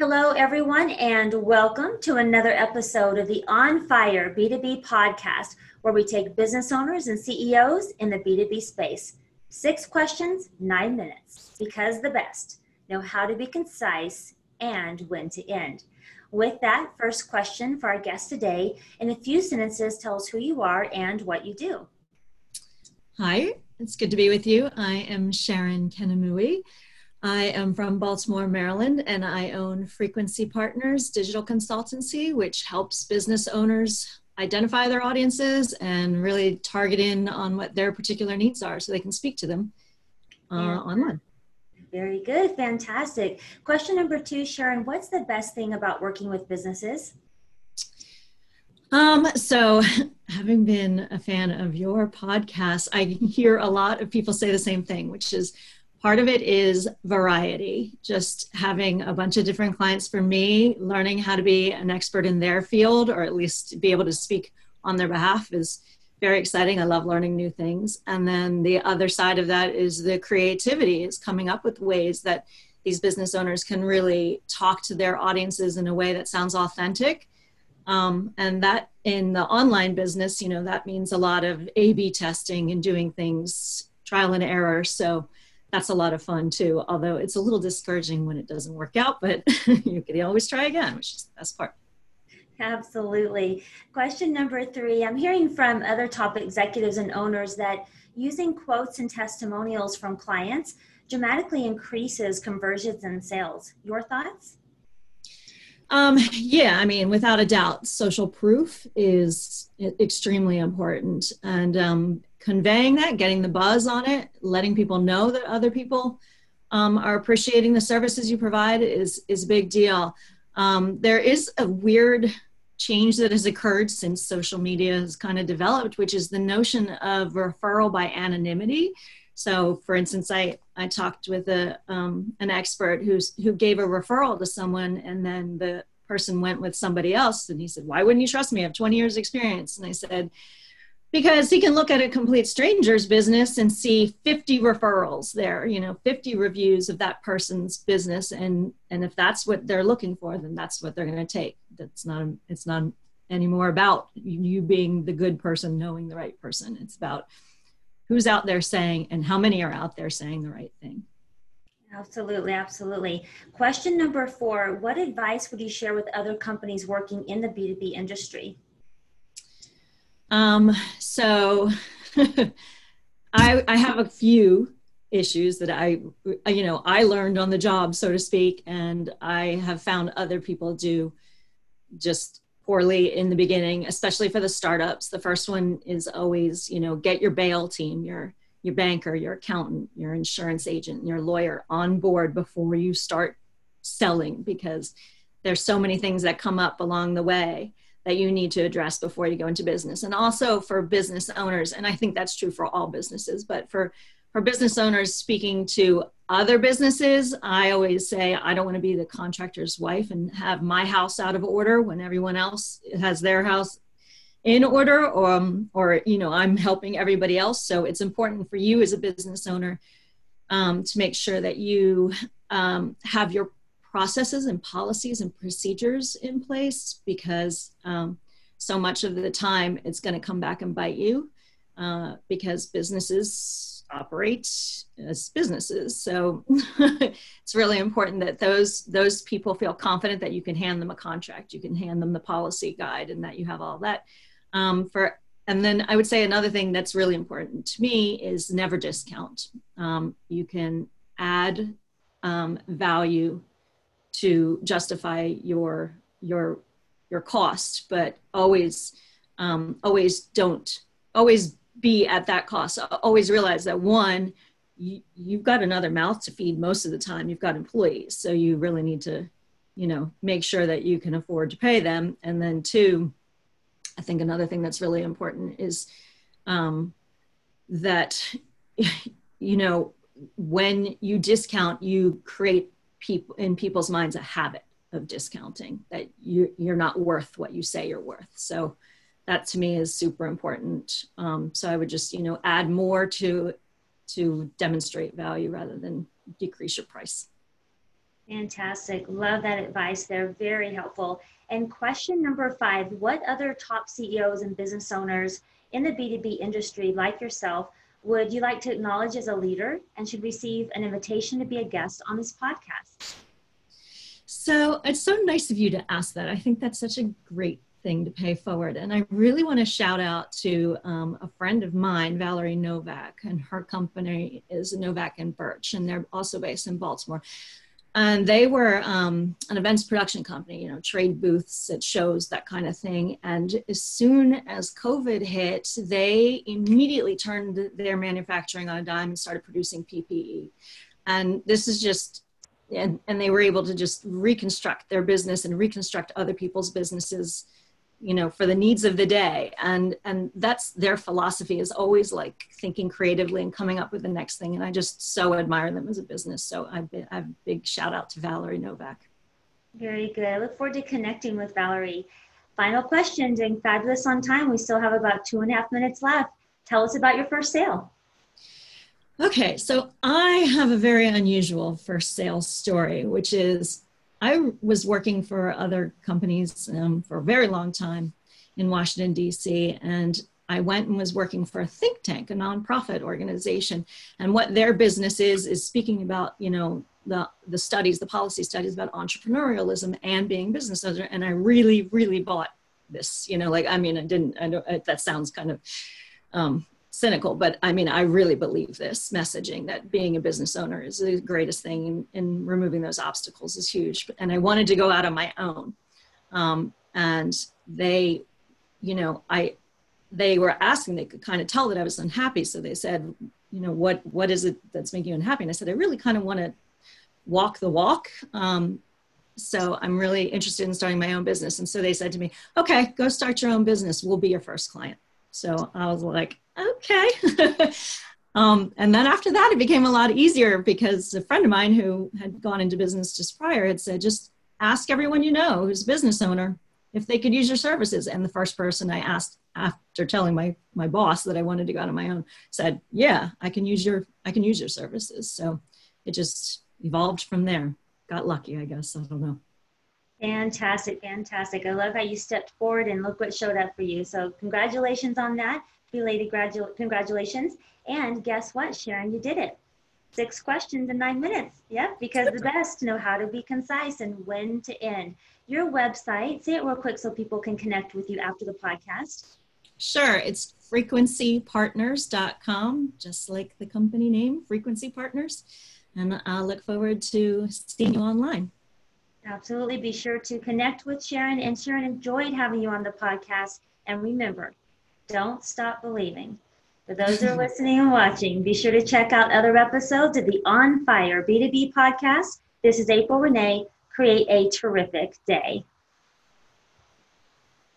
Hello, everyone, and welcome to another episode of the On Fire B2B podcast, where we take business owners and CEOs in the B2B space. Six questions, nine minutes, because the best know how to be concise and when to end. With that, first question for our guest today in a few sentences, tell us who you are and what you do. Hi, it's good to be with you. I am Sharon Kenamui. I am from Baltimore, Maryland, and I own Frequency Partners Digital Consultancy, which helps business owners identify their audiences and really target in on what their particular needs are so they can speak to them uh, online. Very good, fantastic. Question number two, Sharon, what's the best thing about working with businesses? Um, so having been a fan of your podcast, I hear a lot of people say the same thing, which is Part of it is variety, just having a bunch of different clients for me, learning how to be an expert in their field or at least be able to speak on their behalf is very exciting. I love learning new things. And then the other side of that is the creativity, is coming up with ways that these business owners can really talk to their audiences in a way that sounds authentic. Um, and that in the online business, you know, that means a lot of A B testing and doing things trial and error. So that's a lot of fun too. Although it's a little discouraging when it doesn't work out, but you can always try again, which is the best part. Absolutely. Question number three I'm hearing from other top executives and owners that using quotes and testimonials from clients dramatically increases conversions and sales. Your thoughts? Um, yeah, I mean, without a doubt, social proof is extremely important. And um, conveying that, getting the buzz on it, letting people know that other people um, are appreciating the services you provide is is a big deal. Um, there is a weird change that has occurred since social media has kind of developed, which is the notion of referral by anonymity. So, for instance, I I talked with a um, an expert who's who gave a referral to someone, and then the person went with somebody else, and he said, "Why wouldn't you trust me? I have 20 years experience." And I said, because he can look at a complete stranger's business and see 50 referrals there you know 50 reviews of that person's business and and if that's what they're looking for then that's what they're going to take that's not it's not anymore about you being the good person knowing the right person it's about who's out there saying and how many are out there saying the right thing Absolutely, absolutely. Question number four What advice would you share with other companies working in the B2B industry? Um, so I, I have a few issues that I, you know, I learned on the job, so to speak, and I have found other people do just poorly in the beginning, especially for the startups. The first one is always, you know, get your bail team, your your banker, your accountant, your insurance agent, your lawyer on board before you start selling because there's so many things that come up along the way that you need to address before you go into business. And also for business owners and i think that's true for all businesses but for for business owners speaking to other businesses i always say i don't want to be the contractor's wife and have my house out of order when everyone else has their house in order or, um, or you know i'm helping everybody else. So it's important for you as a business owner um, to make sure that you um, have your processes and policies and procedures in place because um, so much of the time it's going to come back and bite you uh, because businesses operate as businesses. So it's really important that those those people feel confident that you can hand them a contract you can hand them the policy guide and that you have all that. Um, for and then i would say another thing that's really important to me is never discount. Um, you can add um, value to justify your your your cost but always um, always don't always be at that cost. Always realize that one you, you've got another mouth to feed most of the time. You've got employees so you really need to you know make sure that you can afford to pay them. And then two i think another thing that's really important is um, that you know when you discount you create people in people's minds a habit of discounting that you you're not worth what you say you're worth so that to me is super important um, so i would just you know add more to to demonstrate value rather than decrease your price Fantastic. Love that advice. They're very helpful. And question number five What other top CEOs and business owners in the B2B industry, like yourself, would you like to acknowledge as a leader and should receive an invitation to be a guest on this podcast? So it's so nice of you to ask that. I think that's such a great thing to pay forward. And I really want to shout out to um, a friend of mine, Valerie Novak, and her company is Novak and Birch, and they're also based in Baltimore. And they were um, an events production company, you know, trade booths at shows, that kind of thing. And as soon as COVID hit, they immediately turned their manufacturing on a dime and started producing PPE. And this is just and, and they were able to just reconstruct their business and reconstruct other people's businesses you know for the needs of the day. And and that's their philosophy is always like thinking creatively and coming up with the next thing. And i just so admire them as a business. So i've been i've big shout out to valerie novak. Very good. I look forward to connecting with valerie. Final question doing fabulous on time. We still have about two and a half minutes left. Tell us about your first sale. Okay. So i have a very unusual first sale story which is I was working for other companies um, for a very long time in Washington, D.C., and I went and was working for a think tank, a nonprofit organization. And what their business is, is speaking about, you know, the, the studies, the policy studies about entrepreneurialism and being business owner. And I really, really bought this, you know, like, I mean, I didn't, I don't, that sounds kind of um, cynical, but I mean, I really believe this messaging that being a business owner is the greatest thing in, in removing those obstacles is huge. And I wanted to go out on my own. Um, and they, you know, I, they were asking, they could kind of tell that I was unhappy. So they said, you know, what, what is it that's making you unhappy? And I said, I really kind of want to walk the walk. Um, so I'm really interested in starting my own business. And so they said to me, okay, go start your own business. We'll be your first client. So I was like, okay. um, and then after that, it became a lot easier because a friend of mine who had gone into business just prior had said, just ask everyone you know who's a business owner if they could use your services. And the first person I asked after telling my my boss that I wanted to go out on my own said, yeah, I can use your I can use your services. So it just evolved from there. Got lucky, I guess. I don't know. Fantastic, fantastic. I love how you stepped forward and look what showed up for you. So congratulations on that. Belated gradu- congratulations. And guess what, Sharon, you did it. Six questions in nine minutes. Yep, because the best know how to be concise and when to end. Your website, say it real quick so people can connect with you after the podcast. Sure, it's frequencypartners.com, just like the company name, Frequency Partners. And I look forward to seeing you online. Absolutely. Be sure to connect with Sharon. And Sharon enjoyed having you on the podcast. And remember, don't stop believing. For those who are listening and watching, be sure to check out other episodes of the On Fire B2B podcast. This is April Renee. Create a terrific day.